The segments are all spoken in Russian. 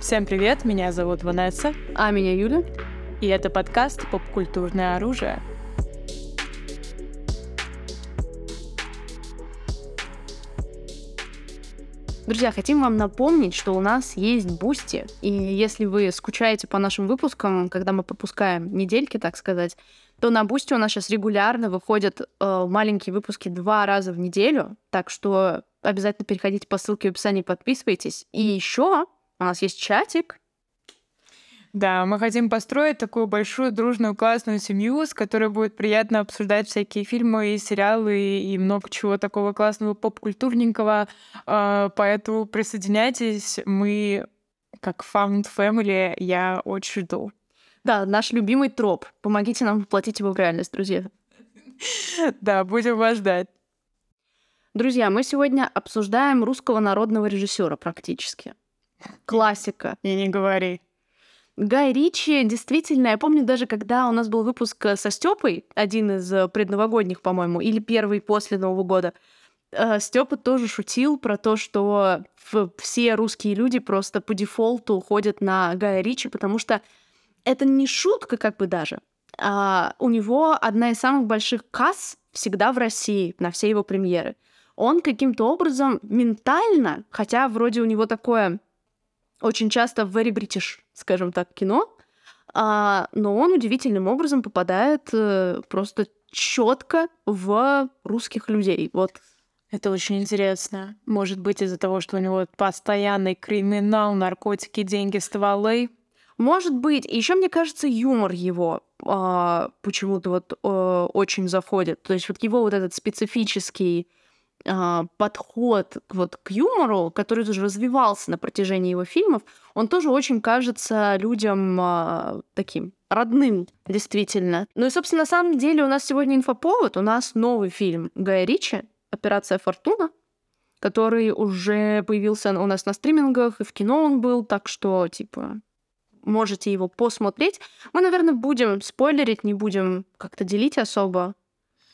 Всем привет, меня зовут Ванесса. А меня Юля. И это подкаст «Попкультурное оружие». Друзья, хотим вам напомнить, что у нас есть Бусти, и если вы скучаете по нашим выпускам, когда мы пропускаем недельки, так сказать, то на Бусти у нас сейчас регулярно выходят э, маленькие выпуски два раза в неделю, так что обязательно переходите по ссылке в описании, подписывайтесь. И еще у нас есть чатик, да, мы хотим построить такую большую, дружную, классную семью, с которой будет приятно обсуждать всякие фильмы и сериалы и много чего такого классного, поп-культурненького. А, поэтому присоединяйтесь. Мы, как Found Family, я очень жду. Да, наш любимый троп. Помогите нам воплотить его в реальность, друзья. Да, будем вас ждать. Друзья, мы сегодня обсуждаем русского народного режиссера практически. Классика. И не говори. Гай Ричи действительно, я помню даже, когда у нас был выпуск э, со Степой, один из э, предновогодних, по-моему, или первый после Нового года, э, Степа тоже шутил про то, что все русские люди просто по дефолту уходят на Гая Ричи, потому что это не шутка как бы даже. А у него одна из самых больших касс всегда в России на все его премьеры. Он каким-то образом ментально, хотя вроде у него такое очень часто very British, скажем так, кино, а, но он удивительным образом попадает э, просто четко в русских людей. Вот. Это очень интересно. Может быть, из-за того, что у него постоянный криминал, наркотики, деньги, стволы. Может быть. И еще, мне кажется, юмор его а, почему-то вот а, очень заходит. То есть вот его вот этот специфический подход вот к юмору, который тоже развивался на протяжении его фильмов, он тоже очень кажется людям а, таким родным, действительно. Ну и, собственно, на самом деле у нас сегодня инфоповод. У нас новый фильм Гая Ричи «Операция Фортуна», который уже появился у нас на стримингах, и в кино он был, так что, типа, можете его посмотреть. Мы, наверное, будем спойлерить, не будем как-то делить особо.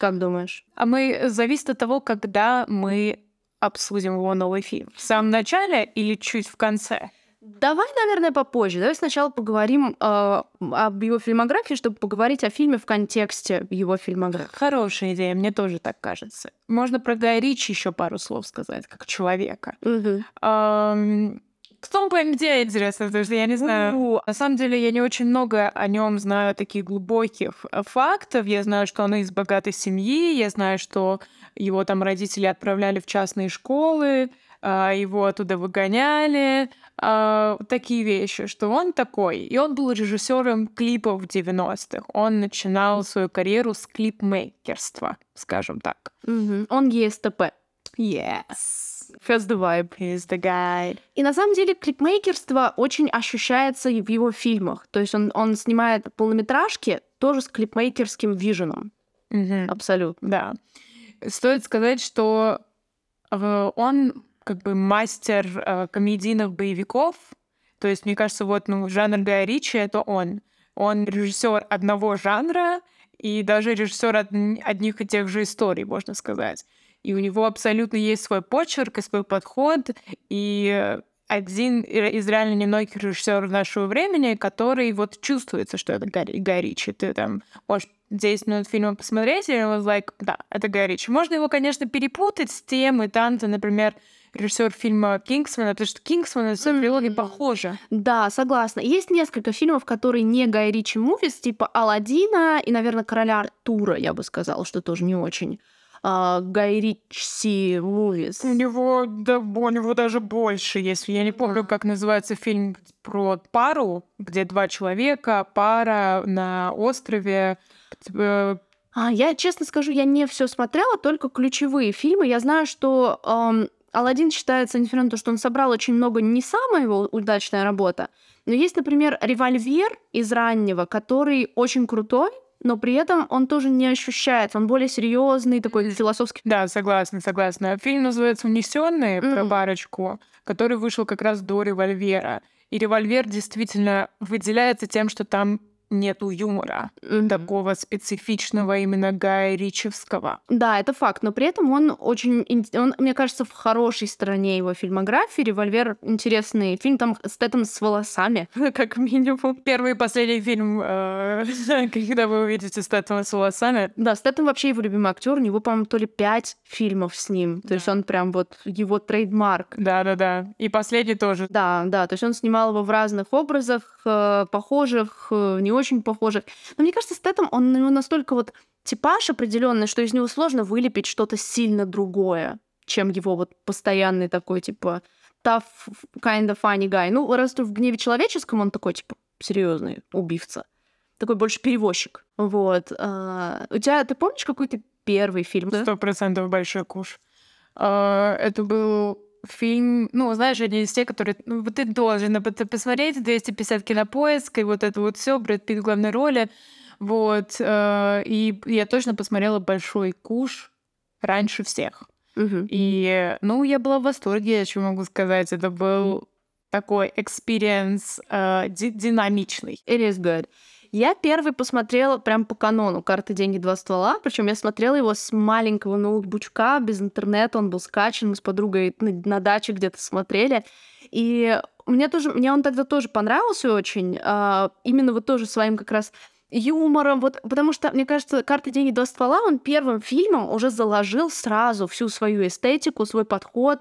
Как думаешь? А мы зависит от того, когда мы обсудим его новый фильм. В самом начале или чуть в конце? Давай, наверное, попозже. Давай сначала поговорим э, об его фильмографии, чтобы поговорить о фильме в контексте его фильмографии. Хорошая идея, мне тоже так кажется. Можно про Гая Ричи еще пару слов сказать, как человека. Угу. Эм, кто он где интересно, потому что я не знаю. Ну, на самом деле я не очень много о нем знаю таких глубоких э, фактов. Я знаю, что он из богатой семьи, я знаю, что его там родители отправляли в частные школы, а, его оттуда выгоняли, а, такие вещи, что он такой. И он был режиссером клипов в 90-х. Он начинал свою карьеру с клипмейкерства, скажем так. Mm-hmm. Он ЕСТП. Yes. First the vibe. He's the guy. И на самом деле клипмейкерство очень ощущается в его фильмах. То есть он, он снимает полнометражки тоже с клипмейкерским виженом. Mm-hmm. Абсолютно. Да. Стоит сказать, что э, он как бы мастер э, комедийных боевиков. То есть, мне кажется, вот ну, жанр Гая Ричи — это он. Он режиссер одного жанра и даже режиссер одних и тех же историй, можно сказать и у него абсолютно есть свой почерк и свой подход, и один из реально немногих режиссеров нашего времени, который вот чувствуется, что это Гай, Гай Ричи. Ты там можешь 10 минут фильма посмотреть, и он like, да, это Гай Ричи. Можно его, конечно, перепутать с тем и там, например, режиссер фильма Кингсмана, потому что Кингсман и трилогия похожа. Да, согласна. Есть несколько фильмов, которые не Гай Ричи мувис, типа Алладина и, наверное, Короля Артура, я бы сказала, что тоже не очень а, Гай Ричи Мувис. У него, да, у него даже больше, если я не помню, как называется фильм про пару, где два человека, пара на острове. Э, а, я честно скажу, я не все смотрела, только ключевые фильмы. Я знаю, что эм, Алладин считается, несмотря на то, что он собрал очень много, не самая его удачная работа. Но есть, например, револьвер из раннего, который очень крутой, но при этом он тоже не ощущает, он более серьезный, такой философский. Да, согласна, согласна. Фильм называется «Унесенные» mm-hmm. про парочку, который вышел как раз до «Револьвера». И «Револьвер» действительно выделяется тем, что там нету юмора Мгм. такого специфичного именно Гая Ричевского. Да, это факт, но при этом он очень, он, мне кажется, в хорошей стороне его фильмографии. «Револьвер» — интересный фильм, там Стэттем с волосами, как минимум. Первый и последний фильм, э, когда вы увидите Стэттема с волосами. Да, Стэттем вообще его любимый актер, у него, по-моему, то ли пять фильмов с ним, то есть он прям вот его trademark. Да-да-да. И последний тоже. Да, да, то есть он снимал его в разных образах, э, похожих, э, не очень похожих. Но мне кажется, Стэттем, он у него настолько вот типаж определенный, что из него сложно вылепить что-то сильно другое, чем его вот постоянный такой, типа, tough, kind of funny guy. Ну, раз в «Гневе человеческом» он такой, типа, серьезный убивца. Такой больше перевозчик. Вот. А, у тебя, ты помнишь какой-то первый фильм? Сто процентов большой куш. А, Это был фильм, ну, знаешь, они из тех, которые, ну, вот ты должен об этом посмотреть, 250 кинопоиск, и вот это вот все, Брэд Питт в главной роли. Вот. э, И я точно посмотрела «Большой куш» раньше всех. Мгм. И, ну, я была в восторге, я что могу сказать. Это был такой experience э, ди- динамичный. It is good. Я первый посмотрела прям по канону «Карты, деньги, два ствола». Причем я смотрела его с маленького ноутбучка, без интернета, он был скачан. Мы с подругой на, даче где-то смотрели. И мне, тоже, мне он тогда тоже понравился очень. а, именно вот тоже своим как раз юмором, вот, потому что, мне кажется, «Карты, деньги, два ствола», он первым фильмом уже заложил сразу всю свою эстетику, свой подход,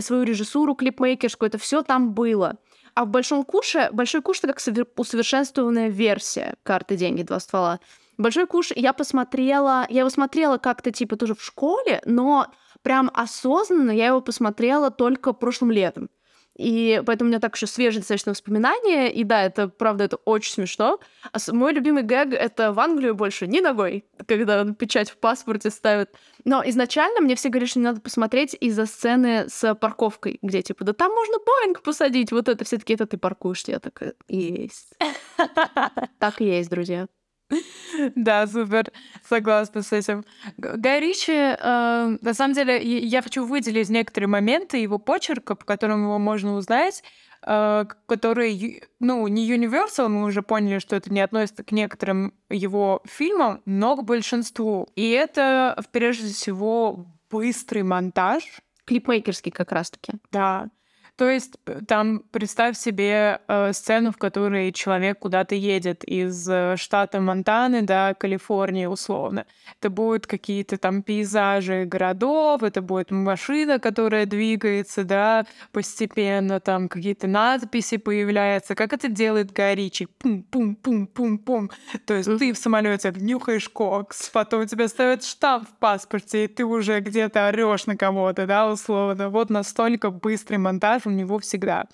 свою режиссуру клипмейкерскую, это все там было. А в «Большом куше» «Большой куш» — это как совер- усовершенствованная версия «Карты, деньги, два ствола». «Большой куш» я посмотрела, я его смотрела как-то типа тоже в школе, но прям осознанно я его посмотрела только прошлым летом. И поэтому у меня так еще свежие достаточно воспоминания. И да, это правда, это очень смешно. А мой любимый гэг — это в Англию больше ни ногой, когда он печать в паспорте ставит. Но изначально мне все говорили, что не надо посмотреть из-за сцены с парковкой, где типа, да там можно Боинг посадить, вот это все таки это ты паркуешься. Я такая, есть. Так и есть, друзья. Да, супер, согласна с этим. Гай Ричи, э, на самом деле, я хочу выделить некоторые моменты его почерка, по которым его можно узнать, э, которые, ну, не Universal, мы уже поняли, что это не относится к некоторым его фильмам, но к большинству. И это, прежде всего, быстрый монтаж, Клипмейкерский как раз-таки. да. То есть п- там представь себе э, сцену, в которой человек куда-то едет из э, штата Монтаны до Калифорнии условно. Это будут какие-то там пейзажи городов, это будет машина, которая двигается, да, постепенно, там какие-то надписи появляются. Как это делает Гай Ричи? Пум-пум-пум-пум-пум. То есть ты в самолете нюхаешь кокс, потом тебе ставят штамп в паспорте, и ты уже где-то орешь на кого-то, да, условно. Вот настолько быстрый монтаж у него всегда.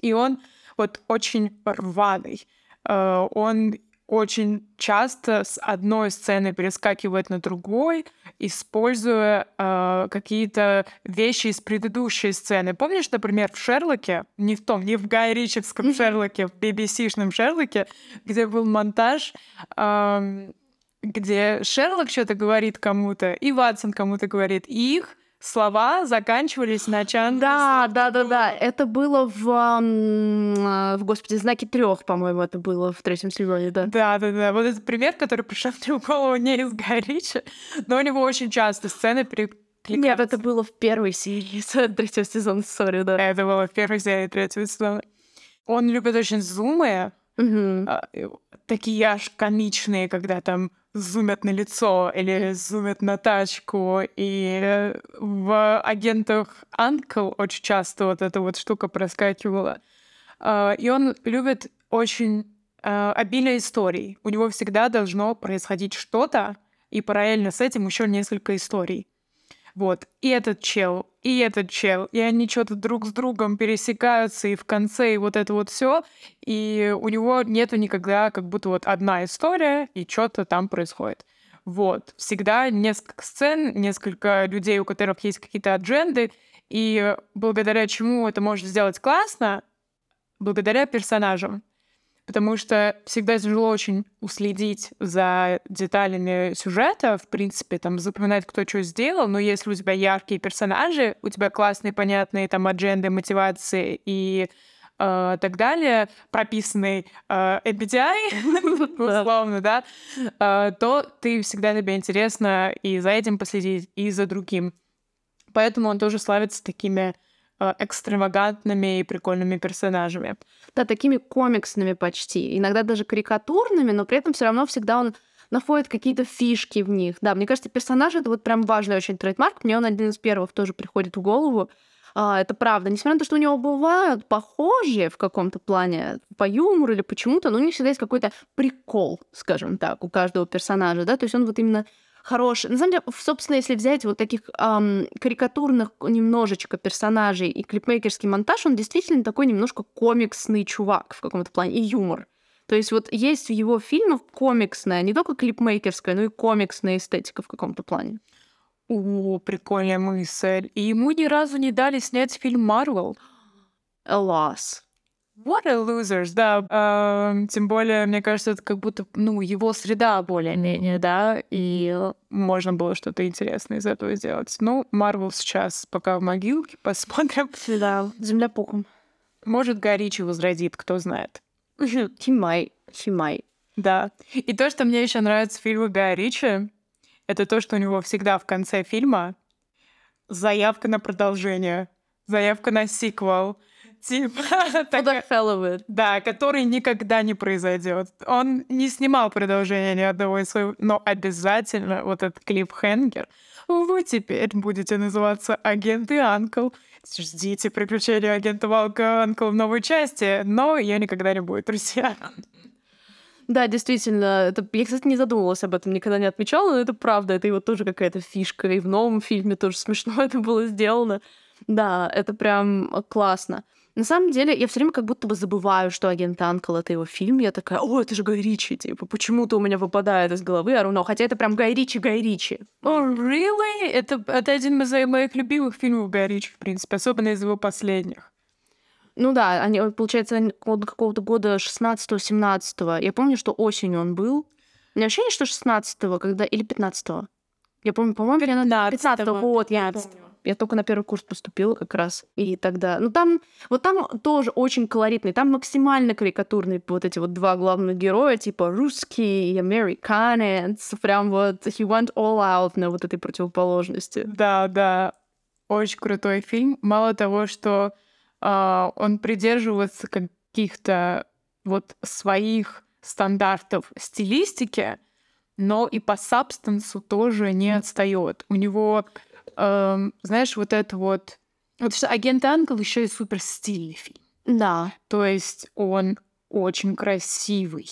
И он вот очень рваный. Э, Он очень часто с одной сцены перескакивает на другой, используя э, какие-то вещи из предыдущей сцены. Помнишь, например, в Шерлоке, не в том, не в Гай Ричевском Шерлоке, в BBC-шном Шерлоке, где был монтаж, ам, где Шерлок что-то говорит кому-то, и Ватсон кому-то говорит, и их слова заканчивались на чан. Да, да, да, да. Это было в, а, в господи, знаки трех, по-моему, это было в третьем сезоне, да. Да, да, да. Вот этот пример, который пришел мне в голову не из Гая Ричи, но у него очень часто сцены при Нет, это было в первой серии с- третьего сезона, сори, да. Это было в первой серии третьего сезона. Он любит очень зумы, и такие аж комичные, когда там зумят на лицо или зумят на тачку. И э, в агентах Анкл очень часто вот эта вот штука проскакивала. А, И он любит очень а, обилие историй. У него всегда должно происходить что-то, и параллельно с этим еще несколько историй. Вот. И этот чел, и этот чел, и они что-то друг с другом пересекаются, и в конце, и вот это вот все. И у него нету никогда как будто вот одна история, и что-то там происходит. Вот. Всегда несколько сцен, несколько людей, у которых есть какие-то адженды, и благодаря чему это можно сделать классно, благодаря персонажам. Потому что всегда тяжело очень уследить за деталями сюжета, в принципе, там, запоминать, кто что сделал, но если у тебя яркие персонажи, у тебя классные, понятные там адженды, мотивации и э, так далее, прописанный э, MBTI, условно, да, э, то ты всегда тебе интересно и за этим последить, и за другим. Поэтому он тоже славится такими экстравагантными и прикольными персонажами. Да, такими комиксными почти. Иногда даже карикатурными, но при этом все равно всегда он находит какие-то фишки в них. Да, мне кажется, персонаж — это вот прям важный очень трейдмарк. Мне он один из первых тоже приходит в голову. А, это правда. Несмотря на то, что у него бывают похожие в каком-то плане по юмору или почему-то, но у них всегда есть какой-то прикол, скажем так, у каждого персонажа, да, то есть он вот именно хороший. На самом деле, собственно, если взять вот таких эм, карикатурных немножечко персонажей и клипмейкерский монтаж, он действительно такой немножко комиксный чувак в каком-то плане, и юмор. То есть вот есть в его фильмах комиксная, не только клипмейкерская, но и комиксная эстетика в каком-то плане. О, прикольная мысль. И ему ни разу не дали снять фильм Марвел. Alas. What a losers, да. Э, тем более, мне кажется, это как будто, ну, его среда более-менее, да, и можно было что-то интересное из этого сделать. Ну, Марвел сейчас пока в могилке, посмотрим. Да, земля пухом. Может, Горичи возродит, кто знает. He might, he might. Да. И то, что мне еще нравится в фильме Гая Ричи, это то, что у него всегда в конце фильма заявка на продолжение, заявка на сиквел. Типа, так, да, который никогда не произойдет. Он не снимал продолжение ни одного из своих, но обязательно вот этот клипхенгер. Вы теперь будете называться агенты Анкл. Ждите приключения агента Волка Анкл в новой части, но я никогда не буду, друзья. Да, действительно, это... я, кстати, не задумывалась об этом, никогда не отмечала, но это правда, это его тоже какая-то фишка, и в новом фильме тоже смешно это было сделано. Да, это прям классно. На самом деле, я все время как будто бы забываю, что «Агент Анкл» — это его фильм. Я такая, о, это же Гай Ричи, типа, почему-то у меня выпадает из головы Аруно, хотя это прям Гай Ричи, Гай Ричи. Oh, really? Это, это один из моих любимых фильмов Гай Ричи, в принципе, особенно из его последних. Ну да, они, получается, от какого-то года 16-17. Я помню, что осенью он был. У меня ощущение, что 16-го, когда... Или 15-го. Я помню, по-моему, 15-го. 15 вот, я помню. Я только на первый курс поступила как раз. И тогда... Ну, там... Вот там тоже очень колоритный. Там максимально карикатурные вот эти вот два главных героя, типа русский и американец. Прям вот he went all out на вот этой противоположности. Да, да. Очень крутой фильм. Мало того, что э, он придерживается каких-то вот своих стандартов стилистики, но и по сабстансу тоже не отстает. У него эм, знаешь, вот это вот... Вот что «Агент Ангел» еще и супер стильный фильм. Да. То есть он очень красивый.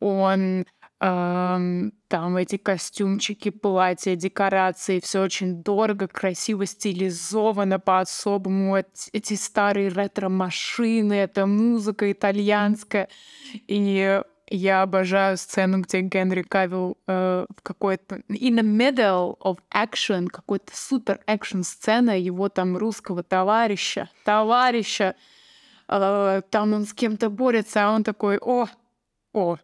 Он эм, там эти костюмчики, платья, декорации, все очень дорого, красиво стилизовано по-особому. Эти старые ретро-машины, эта музыка итальянская. И я обожаю сцену, где Генри Кавилл э, в какой-то... In the middle of action, какой-то супер экшн сцена его там русского товарища, товарища, э, там он с кем-то борется, а он такой, о, о,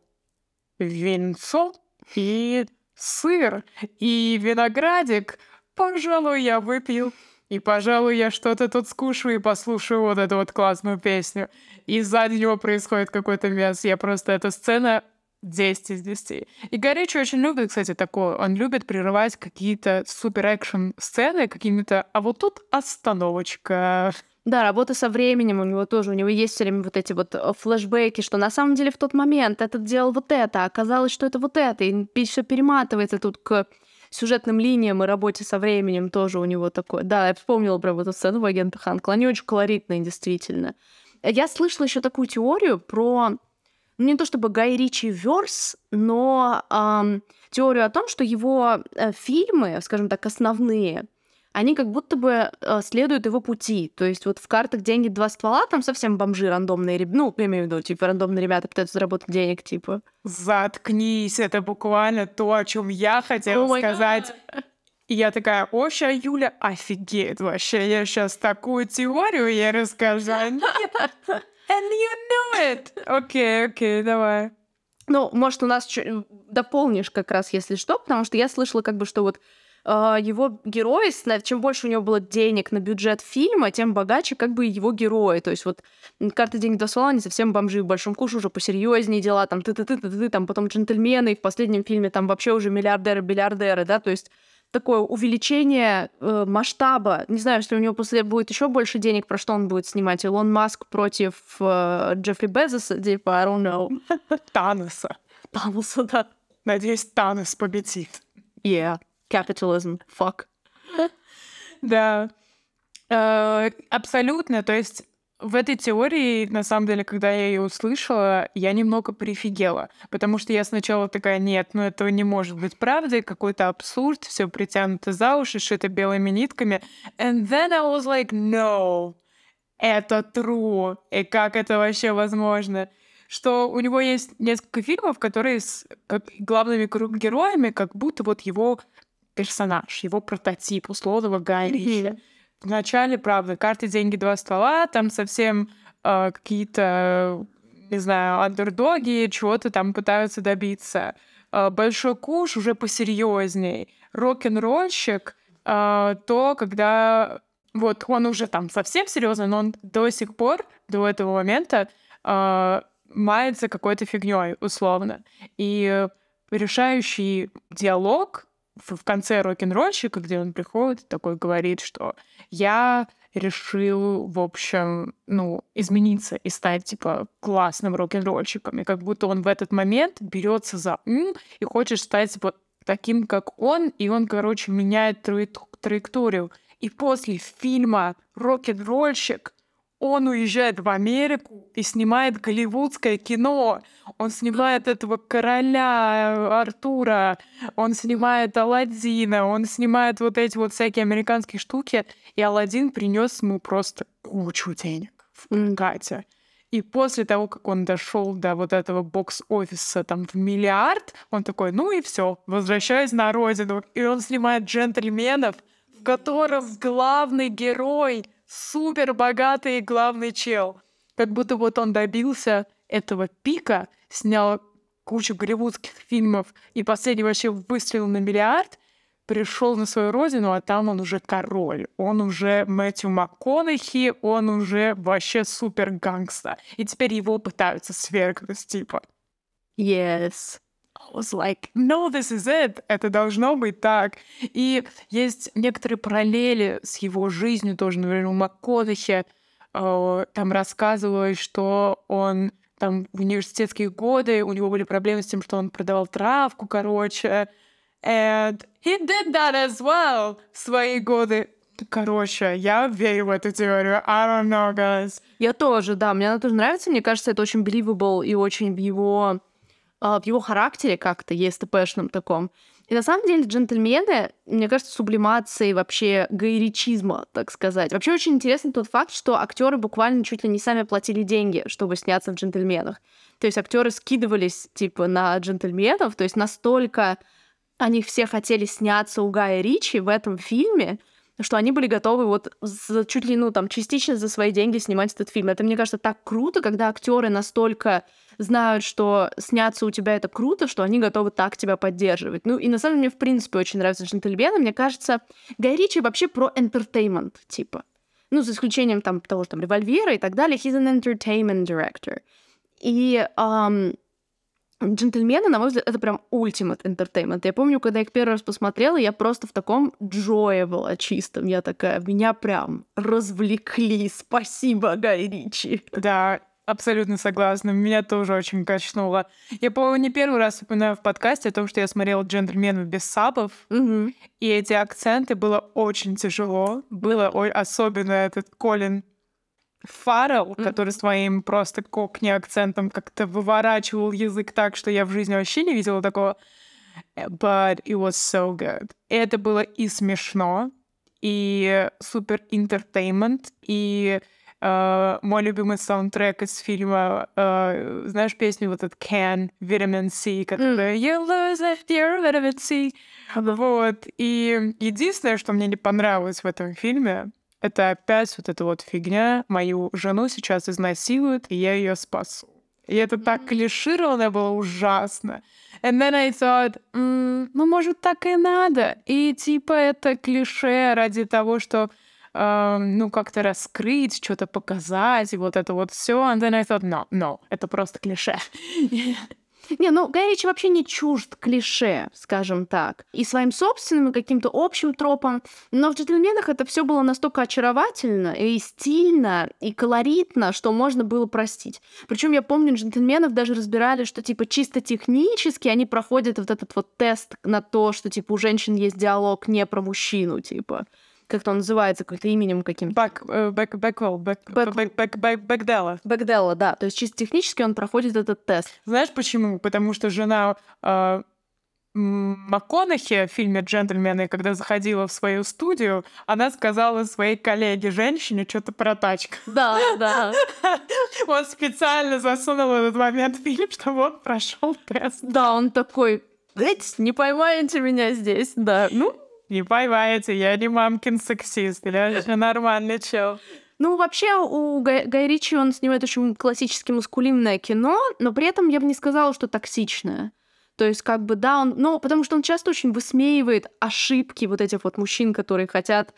винцо и сыр и виноградик, пожалуй, я выпью. И, пожалуй, я что-то тут скушаю и послушаю вот эту вот классную песню. И сзади него происходит какой-то мяс. Я просто... Эта сцена 10 из 10. И Горячий очень любит, кстати, такое. Он любит прерывать какие-то супер-экшн сцены какими-то... А вот тут остановочка. Да, работа со временем у него тоже. У него есть все время вот эти вот э, флешбеки, что на самом деле в тот момент этот делал вот это, а оказалось, что это вот это. И все перематывается тут к сюжетным линиям и работе со временем тоже у него такое. Да, я вспомнила про эту сцену в агентах Ханкла. Они очень колоритные, действительно. Я слышала еще такую теорию про ну, не то чтобы Гай Ричи верс, но эм, теорию о том, что его э, фильмы, скажем так, основные, они как будто бы э, следуют его пути. То есть вот в картах «Деньги. Два ствола» там совсем бомжи рандомные, ну, я имею в виду, типа, рандомные ребята пытаются заработать денег, типа. Заткнись, это буквально то, о чем я хотела oh сказать. И я такая, о, ща Юля офигеет вообще, я сейчас такую теорию ей расскажу. And you knew it! Окей, okay, окей, okay, давай. Ну, может, у нас дополнишь как раз, если что, потому что я слышала как бы, что вот его герой, чем больше у него было денег на бюджет фильма, тем богаче как бы его герои. То есть вот «Карты, деньги, два ствола» не совсем бомжи, в «Большом куше» уже посерьезнее дела, там ты-ты-ты-ты-ты, там потом «Джентльмены», и в последнем фильме там вообще уже миллиардеры-биллиардеры, да, то есть такое увеличение э, масштаба. Не знаю, если у него после будет еще больше денег, про что он будет снимать. Илон Маск против э, Джеффри Безоса, типа, I don't know. Таноса. Таноса, да. Надеюсь, Танос победит. Yeah, capitalism, fuck. Да. Э, абсолютно. То есть в этой теории, на самом деле, когда я ее услышала, я немного прифигела, потому что я сначала такая, нет, ну этого не может быть правдой, какой-то абсурд, все притянуто за уши, шито белыми нитками. And then I was like, no, это true, и как это вообще возможно? Что у него есть несколько фильмов, которые с главными героями, как будто вот его персонаж, его прототип условного Гая Ричи. В начале, правда, карты, деньги, два ствола, там совсем э, какие-то, не знаю, андердоги чего-то там пытаются добиться. Э, большой куш уже посерьезней. Рок-н-ролльщик э, то, когда вот он уже там совсем серьезный, но он до сих пор, до этого момента, э, мается какой-то фигней, условно. И решающий диалог в конце рок-н-ролльщика, где он приходит, такой говорит, что я решил, в общем, ну, измениться и стать, типа, классным рок-н-ролльщиком. И как будто он в этот момент берется за ум и хочет стать вот таким, как он, и он, короче, меняет траекторию. И после фильма «Рок-н-ролльщик» он уезжает в Америку и снимает голливудское кино. Он снимает этого короля э, Артура, он снимает Алладина, он снимает вот эти вот всякие американские штуки, и Алладин принес ему просто кучу денег в Кате. И после того, как он дошел до вот этого бокс-офиса там в миллиард, он такой, ну и все, возвращаюсь на родину. И он снимает джентльменов, в котором главный герой супер богатый главный чел. Как будто вот он добился этого пика, снял кучу голливудских фильмов и последний вообще выстрелил на миллиард, пришел на свою родину, а там он уже король. Он уже Мэтью МакКонахи, он уже вообще супер гангста. И теперь его пытаются свергнуть, типа. Yes. Was like, no, this is it. Это должно быть так. И есть некоторые параллели с его жизнью тоже. Например, у МакКонахи э, там рассказывалось, что он там в университетские годы у него были проблемы с тем, что он продавал травку, короче. And he did that as well в свои годы. Короче, я верю в эту теорию. I don't know, guys. Я тоже, да. Мне она тоже нравится. Мне кажется, это очень believable и очень в его в его характере как-то, ЕСТПшном таком. И на самом деле джентльмены, мне кажется, сублимацией вообще гайричизма, так сказать. Вообще очень интересный тот факт, что актеры буквально чуть ли не сами платили деньги, чтобы сняться в джентльменах. То есть актеры скидывались типа на джентльменов, то есть настолько они все хотели сняться у Гая Ричи в этом фильме, что они были готовы вот за, чуть ли, ну, там, частично за свои деньги снимать этот фильм. Это, мне кажется, так круто, когда актеры настолько знают, что сняться у тебя это круто, что они готовы так тебя поддерживать. Ну, и на самом деле мне, в принципе, очень нравится «Джентльмены». Мне кажется, Гай Ричи вообще про entertainment, типа. Ну, за исключением там того же там «Револьвера» и так далее. He's an entertainment director. И um, Джентльмены, на мой взгляд, это прям ультимат entertainment. Я помню, когда я их первый раз посмотрела, я просто в таком джое была чистом. Я такая, меня прям развлекли. Спасибо, Гай Ричи. Да, Абсолютно согласна. Меня тоже очень качнуло. Я, по-моему, не первый раз упоминаю в подкасте о том, что я смотрела «Джентльменов без сабов», угу. и эти акценты было очень тяжело. Было ой, особенно этот Колин Фаррелл, mm. который своим просто кокни акцентом как-то выворачивал язык так, что я в жизни вообще не видела такого. But it was so good. И это было и смешно, и супер entertainment, и Uh, мой любимый саундтрек из фильма, uh, знаешь песню вот этот Can, Vitamin C, которая mm. You lose your vitamin C. Вот. И единственное, что мне не понравилось в этом фильме, это опять вот эта вот фигня. Мою жену сейчас изнасилуют, и я ее спасу. И это так клишировано было ужасно. And then I thought, «М, ну, может, так и надо. И типа это клише ради того, что э, ну, как-то раскрыть, что-то показать, и вот это вот все. And then I thought, no, no, это просто клише. Не, ну Гай Ричи вообще не чужд клише, скажем так, и своим собственным, и каким-то общим тропом. Но в «Джентльменах» это все было настолько очаровательно, и стильно, и колоритно, что можно было простить. Причем я помню, «Джентльменов» даже разбирали, что типа чисто технически они проходят вот этот вот тест на то, что типа у женщин есть диалог не про мужчину, типа как-то он называется, каким-то именем каким-то. Бэк, э, бэк, бэквелл, бэк, Бэк- бэк, бэк, бэк, бэкделла. Бэкделла, да. То есть чисто технически он проходит этот тест. Знаешь почему? Потому что жена э, МакКонахи в фильме «Джентльмены», когда заходила в свою студию, она сказала своей коллеге, женщине, что-то про тачку. Да, да. Он специально засунул этот момент в фильм, чтобы он прошел тест. Да, он такой, «Эть, не поймаете меня здесь, да. Ну, Не поймаете, я не мамкин сексист, я же нормальный чел. Ну, вообще, у Гай, Гай Ричи он снимает очень классически маскулинное кино, но при этом я бы не сказала, что токсичное. То есть, как бы, да, он... Ну, потому что он часто очень высмеивает ошибки вот этих вот мужчин, которые хотят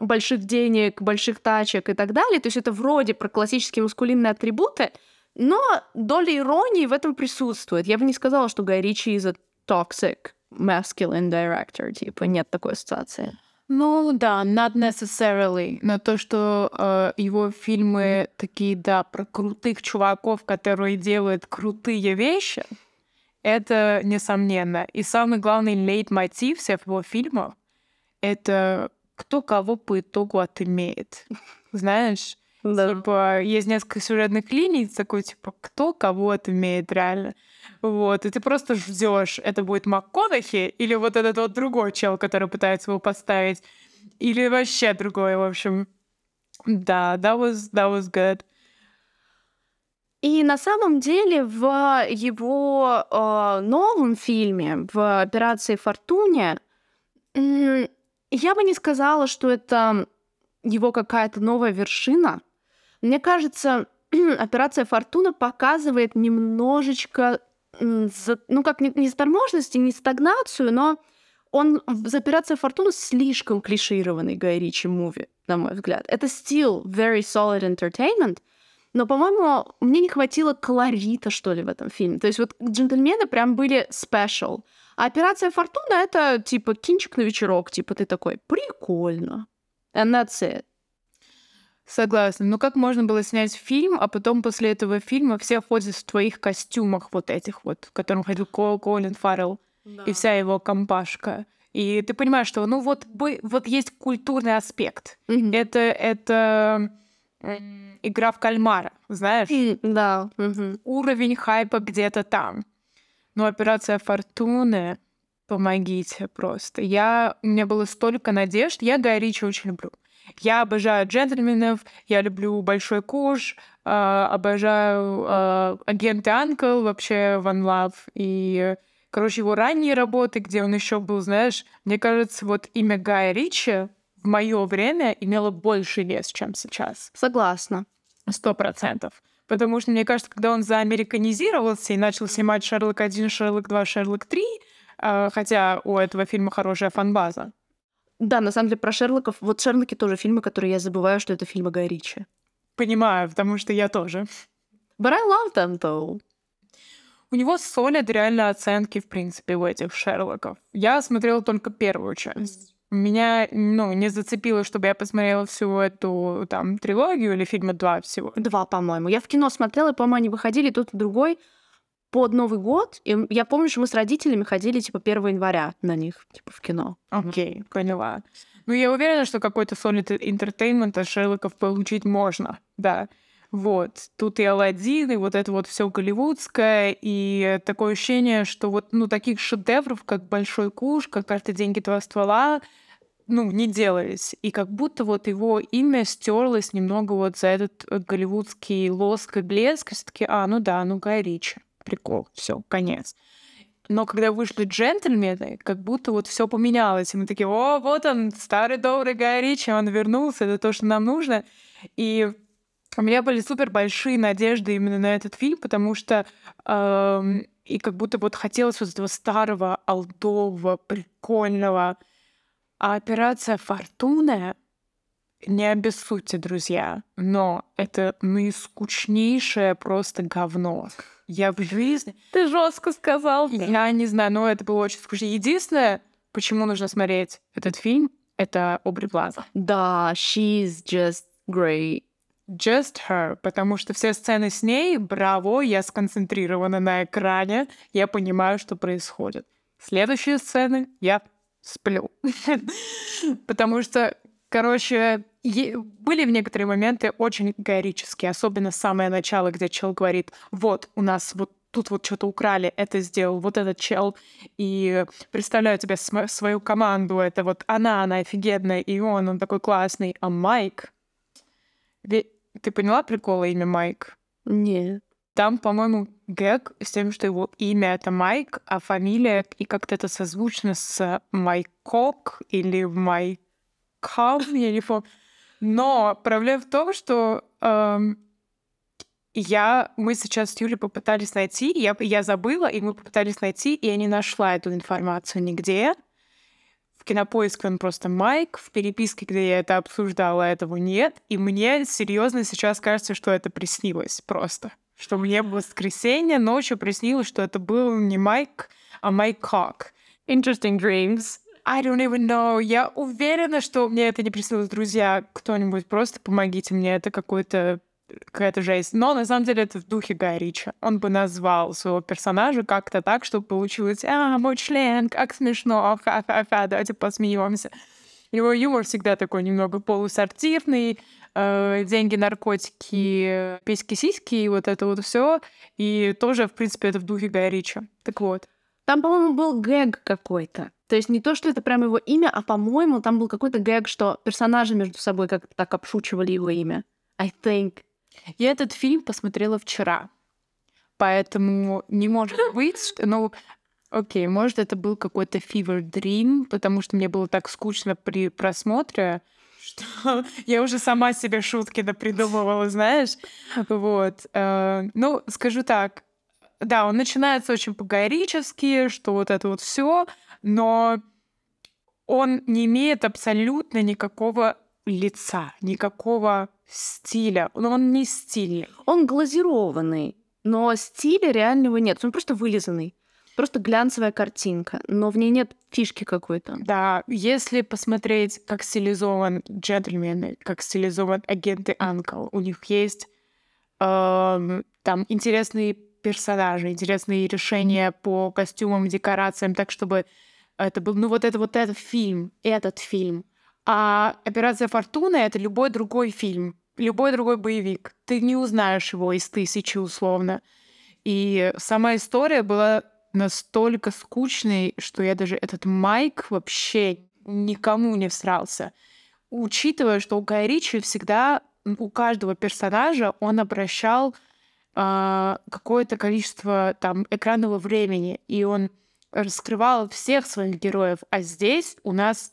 больших денег, больших тачек и так далее. То есть это вроде про классические маскулинные атрибуты, но доля иронии в этом присутствует. Я бы не сказала, что Гай Ричи a toxic masculine director, типа, нет такой ассоциации. Ну да, not necessarily. Но то, что э, его фильмы такие, да, про крутых чуваков, которые делают крутые вещи, это несомненно. И самый главный лейтмотив всех его фильмов — это кто кого по итогу отымеет. Знаешь? Типа, есть несколько сюжетных линий, такой, типа, кто кого отымеет реально. Вот, и ты просто ждешь, это будет МакКонахи или вот этот вот другой чел, который пытается его поставить, или вообще другой, в общем. Да, that was, that was good. И на самом деле в его э, новом фильме, в «Операции Фортуне», я бы не сказала, что это его какая-то новая вершина. Мне кажется, «Операция Фортуна» показывает немножечко, ну как, не, не заторможенность и не стагнацию, но он за «Операция Фортуна» слишком клишированный Гай Ричи муви, на мой взгляд. Это still very solid entertainment, но, по-моему, мне не хватило колорита, что ли, в этом фильме. То есть вот джентльмены прям были special. А операция Фортуна это типа кинчик на вечерок. Типа ты такой, прикольно. And that's it. Согласна. Ну как можно было снять фильм, а потом после этого фильма все ходят в твоих костюмах вот этих вот, в котором ходил Кол Колин Фаррелл и вся его компашка. И ты понимаешь, что ну вот, вот есть культурный аспект. Мгм. Это, это игра в кальмара, знаешь? М, Да. мгм. Уровень хайпа где-то там. Но операция Фортуны, помогите просто. Я, у меня было столько надежд. Я Гая Ричи очень люблю. Я обожаю джентльменов, я люблю Большой Куш, а, обожаю а, Агент Анкл, вообще One Love. И, короче, его ранние работы, где он еще был, знаешь, мне кажется, вот имя Гая Ричи в мое время имело больше вес, чем сейчас. Согласна. Сто процентов. Потому что, мне кажется, когда он заамериканизировался и начал снимать Шерлок 1, Шерлок 2, Шерлок 3, э, хотя у этого фильма хорошая фанбаза. Да, на самом деле про Шерлоков... Вот Шерлоки тоже фильмы, которые я забываю, что это фильмы Гая Ричи. Понимаю, потому что я тоже. But I love them, though. У него солид реально оценки, в принципе, у этих Шерлоков. Я смотрела только первую часть. Меня, ну, не зацепило, чтобы я посмотрела всю эту, там, трилогию или фильма два всего. Два, по-моему. Я в кино смотрела, и, по-моему, они выходили тут другой под Новый год. И я помню, что мы с родителями ходили, типа, 1 января на них, типа, в кино. Окей, поняла. Ну, я уверена, что какой-то солид интертеймент от Шерлоков получить можно, да. Вот. Тут и Алладин, и вот это вот все голливудское, и такое ощущение, что вот, ну, таких шедевров, как «Большой куш», как «Карты, деньги, два ствола», ну, не делались. И как будто вот его имя стерлось немного вот за этот э, голливудский лоск и блеск. И все таки а, ну да, ну Гай Ричи. Прикол, все, конец. Но когда вышли джентльмены, как будто вот все поменялось. И мы такие, о, вот он, старый добрый Гай Ричи, он вернулся, это то, что нам нужно. И У меня были супер большие надежды именно на этот фильм, потому что эм, и как будто вот хотелось вот этого старого, алдового, прикольного. А операция Фортуна не обессудьте, друзья, но это наискучнейшее просто говно. Я в жизни... Ты жестко сказал. Я не знаю, но это было очень скучно. Единственное, почему нужно смотреть этот фильм, это Обри Плаза. Да, she's just great. Just her, потому что все сцены с ней, браво, я сконцентрирована на экране, я понимаю, что происходит. Следующие сцены я сплю. Потому что, короче, были в некоторые моменты очень героические, особенно самое начало, где чел говорит, вот, у нас вот тут вот что-то украли, это сделал вот этот чел, и представляю тебе свою команду, это вот она, она офигенная, и он, он такой классный, а Майк... Ты поняла прикола имя Майк? Нет. Там, по-моему, гэг с тем, что его имя — это Майк, а фамилия и как-то это созвучно с Майкок или Майкав, я не помню. Но проблема в том, что эм, я, мы сейчас с Юлей попытались найти, я, я забыла, и мы попытались найти, и я не нашла эту информацию нигде. В кинопоиске он просто Майк, в переписке, где я это обсуждала, этого нет. И мне серьезно сейчас кажется, что это приснилось просто. Что мне в воскресенье ночью приснилось, что это был не Майк, а Майк Кок. Interesting dreams. I don't even know. Я уверена, что мне это не приснилось. Друзья, кто-нибудь просто помогите мне. Это какой-то какая-то жесть. Но на самом деле это в духе Гая Ричи. Он бы назвал своего персонажа как-то так, чтобы получилось «А, мой член, как смешно, ха-ха-ха, давайте посмеемся». Его юмор всегда такой немного полусортирный, э, деньги, наркотики, письки-сиськи и вот это вот все. И тоже, в принципе, это в духе Гая Ричи. Так вот. Там, по-моему, был гэг какой-то. То есть не то, что это прям его имя, а, по-моему, там был какой-то гэг, что персонажи между собой как-то так обшучивали его имя. I think. Я этот фильм посмотрела вчера. Поэтому не может быть. Ну, окей, может, это был какой-то fever dream, потому что мне было так скучно при просмотре, что я уже сама себе шутки напридумывала, знаешь. Вот. Э, ну, скажу так, да, он начинается очень по-героически, что вот это вот все, но он не имеет абсолютно никакого лица, никакого стиля. Но он не стильный. Он глазированный, но стиля реального нет. Он просто вылизанный. Просто глянцевая картинка, но в ней нет фишки какой-то. Да, если посмотреть, как стилизован джентльмены, как стилизован агенты Анкл, у них есть э, там интересные персонажи, интересные решения по костюмам, декорациям, так чтобы это был, ну вот это вот этот фильм, этот фильм. А «Операция Фортуна» — это любой другой фильм, любой другой боевик. Ты не узнаешь его из тысячи условно. И сама история была настолько скучной, что я даже этот Майк вообще никому не всрался. Учитывая, что у Гая Ричи всегда у каждого персонажа он обращал а, какое-то количество там экранного времени, и он раскрывал всех своих героев. А здесь у нас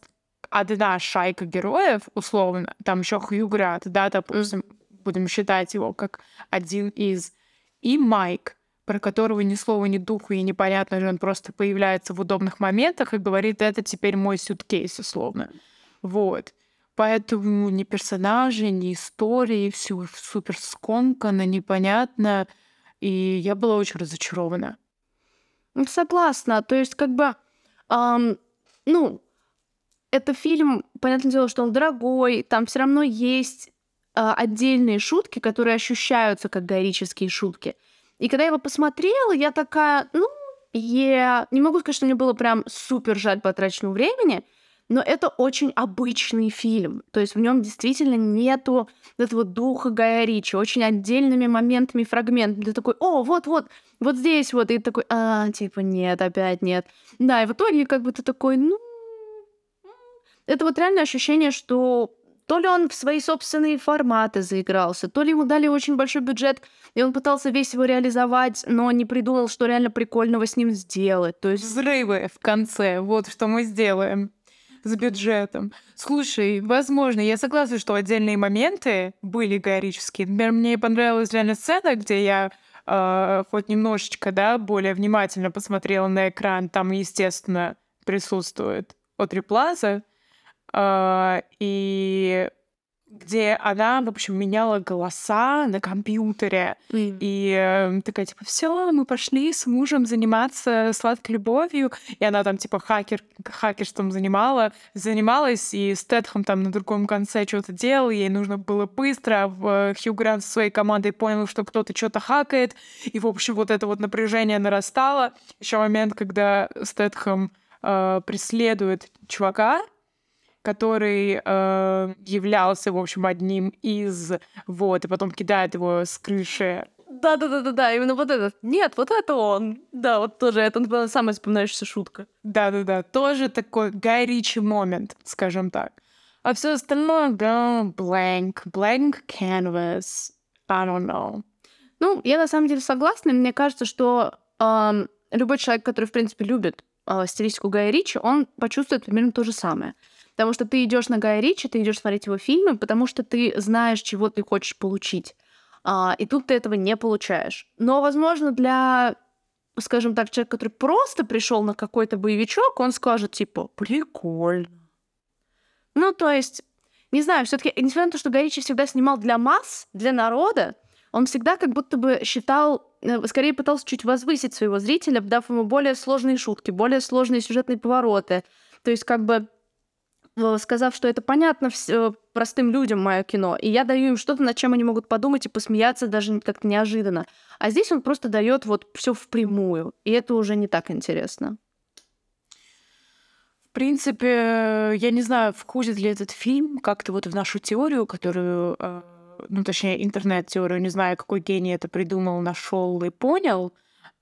одна шайка героев, условно, там еще Хью Грант, да, допустим, будем считать его как один из, и Майк, про которого ни слова, ни духу, и непонятно же, он просто появляется в удобных моментах и говорит, это теперь мой сюткейс, условно. Вот. Поэтому ни персонажи, ни истории, все супер скомкано, непонятно. И я была очень разочарована. Согласна. То есть, как бы, эм, ну, это фильм, понятное дело, что он дорогой, там все равно есть э, отдельные шутки, которые ощущаются как героические шутки. И когда я его посмотрела, я такая, ну, yeah. не могу сказать, что мне было прям супер жаль потраченного времени, но это очень обычный фильм. То есть в нем действительно нету этого духа Гая Ричи, очень отдельными моментами, фрагментами. Ты такой, о, вот-вот, вот здесь вот, и такой, а, типа, нет, опять нет. Да, и в итоге как бы ты такой, ну, это вот реально ощущение, что то ли он в свои собственные форматы заигрался, то ли ему дали очень большой бюджет, и он пытался весь его реализовать, но не придумал, что реально прикольного с ним сделать. То есть взрывы в конце, вот что мы сделаем. С бюджетом. Слушай, возможно, я согласна, что отдельные моменты были горические. Например, мне понравилась реально сцена, где я э, хоть немножечко, да, более внимательно посмотрела на экран. Там, естественно, присутствует Отри Плаза. Э, и где она, в общем, меняла голоса на компьютере. Mm. И э, такая, типа, все, мы пошли с мужем заниматься сладкой любовью. И она там, типа, хакер, хакерством занимала, занималась, и Стэтхэм там на другом конце что-то делал, ей нужно было быстро. В Хью Грант со своей командой понял, что кто-то что-то хакает. И, в общем, вот это вот напряжение нарастало. Еще момент, когда Стэтхэм э, преследует чувака, который э, являлся, в общем, одним из, вот, и потом кидает его с крыши. Да, да, да, да, да, именно вот этот. Нет, вот это он. Да, вот тоже это была самая запоминающаяся шутка. Да, да, да. Тоже такой Ричи момент, скажем так. А все остальное, да, blank, blank canvas. I don't know. Ну, я на самом деле согласна. Мне кажется, что э, любой человек, который, в принципе, любит э, стилистику Гая Ричи, он почувствует примерно то же самое. Потому что ты идешь на Гая Ричи, ты идешь смотреть его фильмы, потому что ты знаешь, чего ты хочешь получить. А, и тут ты этого не получаешь. Но, возможно, для, скажем так, человека, который просто пришел на какой-то боевичок, он скажет, типа, прикольно. Ну, то есть, не знаю, все-таки, несмотря на то, что Горичи всегда снимал для масс, для народа, он всегда как будто бы считал, э, скорее пытался чуть возвысить своего зрителя, дав ему более сложные шутки, более сложные сюжетные повороты. То есть как бы сказав, что это понятно простым людям мое кино, и я даю им что-то, над чем они могут подумать и посмеяться даже как-то неожиданно. А здесь он просто дает вот все впрямую, и это уже не так интересно. В принципе, я не знаю, входит ли этот фильм как-то вот в нашу теорию, которую, э, ну, точнее, интернет-теорию, не знаю, какой гений это придумал, нашел и понял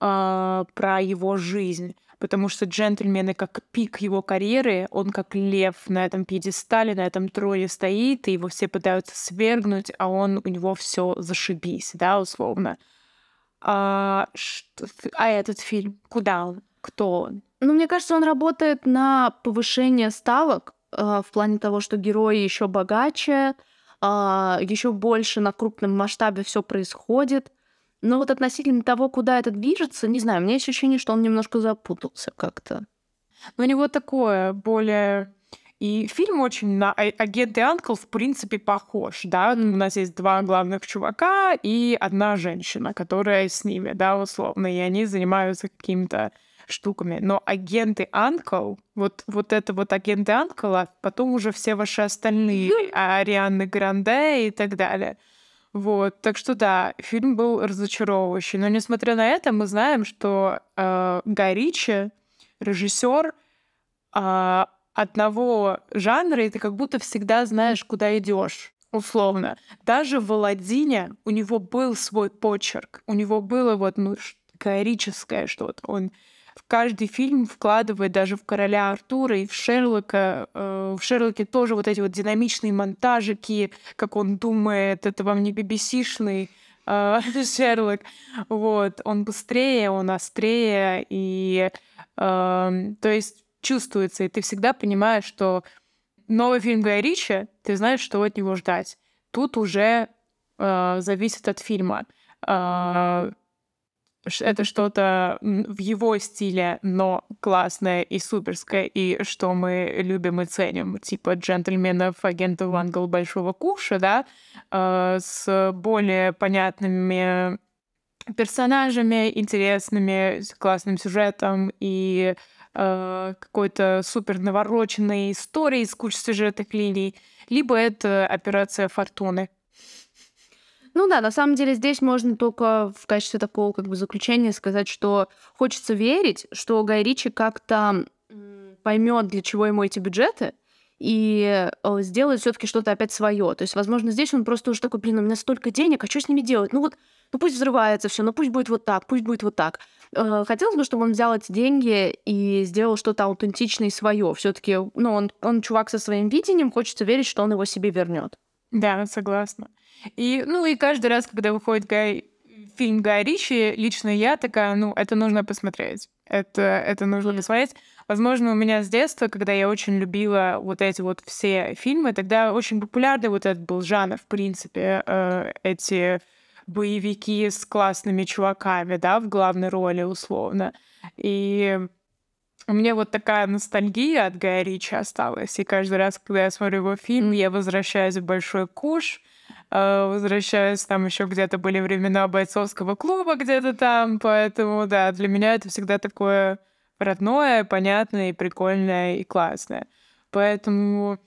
э, про его жизнь потому что джентльмены как пик его карьеры, он как лев на этом пьедестале, на этом троне стоит, и его все пытаются свергнуть, а он у него все зашибись, да, условно. А, что, а этот фильм, куда он? Кто он? Ну, мне кажется, он работает на повышение ставок э, в плане того, что герои еще богаче, э, а, еще больше на крупном масштабе все происходит. Но вот относительно того, куда это движется, не знаю, у меня есть ощущение, что он немножко запутался как-то. Но у него такое более... И фильм очень на «А-, агенты Анкл, в принципе, похож, да. У нас есть два главных чувака и одна женщина, которая с ними, да, условно, и они занимаются какими-то штуками. Но агенты Анкл, вот, вот это вот агенты Анкла, потом уже все ваши остальные, Арианы Гранде и так далее — вот, так что да, фильм был разочаровывающий. Но несмотря на это, мы знаем, что э, Гай Ричи, режиссер э, одного жанра, и ты как будто всегда знаешь, куда идешь условно. Даже в Аладдине у него был свой почерк, у него было вот ну, гайрическое что-то. Он каждый фильм вкладывает даже в «Короля Артура» и в «Шерлока». Э, в «Шерлоке» тоже вот эти вот динамичные монтажики, как он думает, это вам не BBC-шный э, Шерлок. Вот. Он быстрее, он острее, и э, то есть чувствуется, и ты всегда понимаешь, что новый фильм Гая Ричи, ты знаешь, что от него ждать. Тут уже э, зависит от фильма. Э, это что-то в его стиле, но классное и суперское, и что мы любим и ценим, типа джентльменов агента Вангл Большого Куша, да, э, с более понятными персонажами, интересными, с классным сюжетом и э, какой-то супер навороченной историей с кучей сюжетных линий, либо это операция Фортуны. Ну да, на самом деле здесь можно только в качестве такого как бы заключения сказать, что хочется верить, что Гай Ричи как-то поймет, для чего ему эти бюджеты, и э, сделает все-таки что-то опять свое. То есть, возможно, здесь он просто уже такой, блин, у меня столько денег, а что с ними делать? Ну вот, ну пусть взрывается все, ну пусть будет вот так, пусть будет вот так. Э, хотелось бы, чтобы он взял эти деньги и сделал что-то аутентичное и свое. Все-таки, ну, он, он чувак со своим видением, хочется верить, что он его себе вернет. Да, согласна. И, ну, и каждый раз, когда выходит Гай, фильм Гая Ричи, лично я такая, ну, это нужно посмотреть. Это, это нужно посмотреть. Возможно, у меня с детства, когда я очень любила вот эти вот все фильмы, тогда очень популярный вот этот был жанр, в принципе, э, эти боевики с классными чуваками, да, в главной роли условно. И у меня вот такая ностальгия от Гая Ричи осталась. И каждый раз, когда я смотрю его фильм, я возвращаюсь в Большой Куш, возвращаюсь, там еще где-то были времена бойцовского клуба где-то там, поэтому, да, для меня это всегда такое родное, понятное, и прикольное, и классное. Поэтому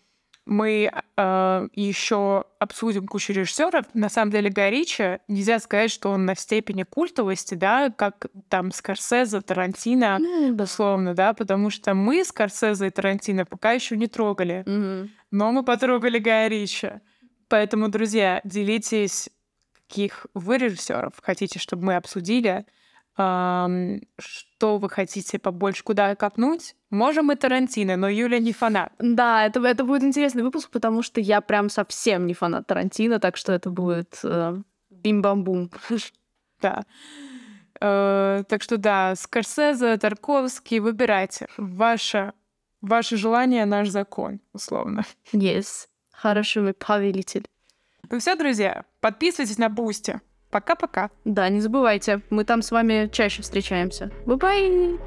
мы э, еще обсудим кучу режиссеров. На самом деле Горича нельзя сказать, что он на степени культовости, да, как там Скорсезе, Тарантино, Ну, дословно, да, потому что мы Скорсезе и Тарантино пока еще не трогали, Мгм. но мы потрогали Гая Ричи. Поэтому, друзья, делитесь, каких вы режиссеров хотите, чтобы мы обсудили, что вы хотите побольше, куда копнуть. Можем и Тарантино, но Юля не фанат. Да, это, это будет интересный выпуск, потому что я прям совсем не фанат Тарантино, так что это будет э, бим-бам-бум. Да. Э, так что да, Скорсезе, Тарковский, выбирайте. Ваше, ваше желание — наш закон, условно. Yes. Хороший мой повелитель. Ну все, друзья, подписывайтесь на Бусти. Пока-пока. Да, не забывайте, мы там с вами чаще встречаемся. Bye-bye!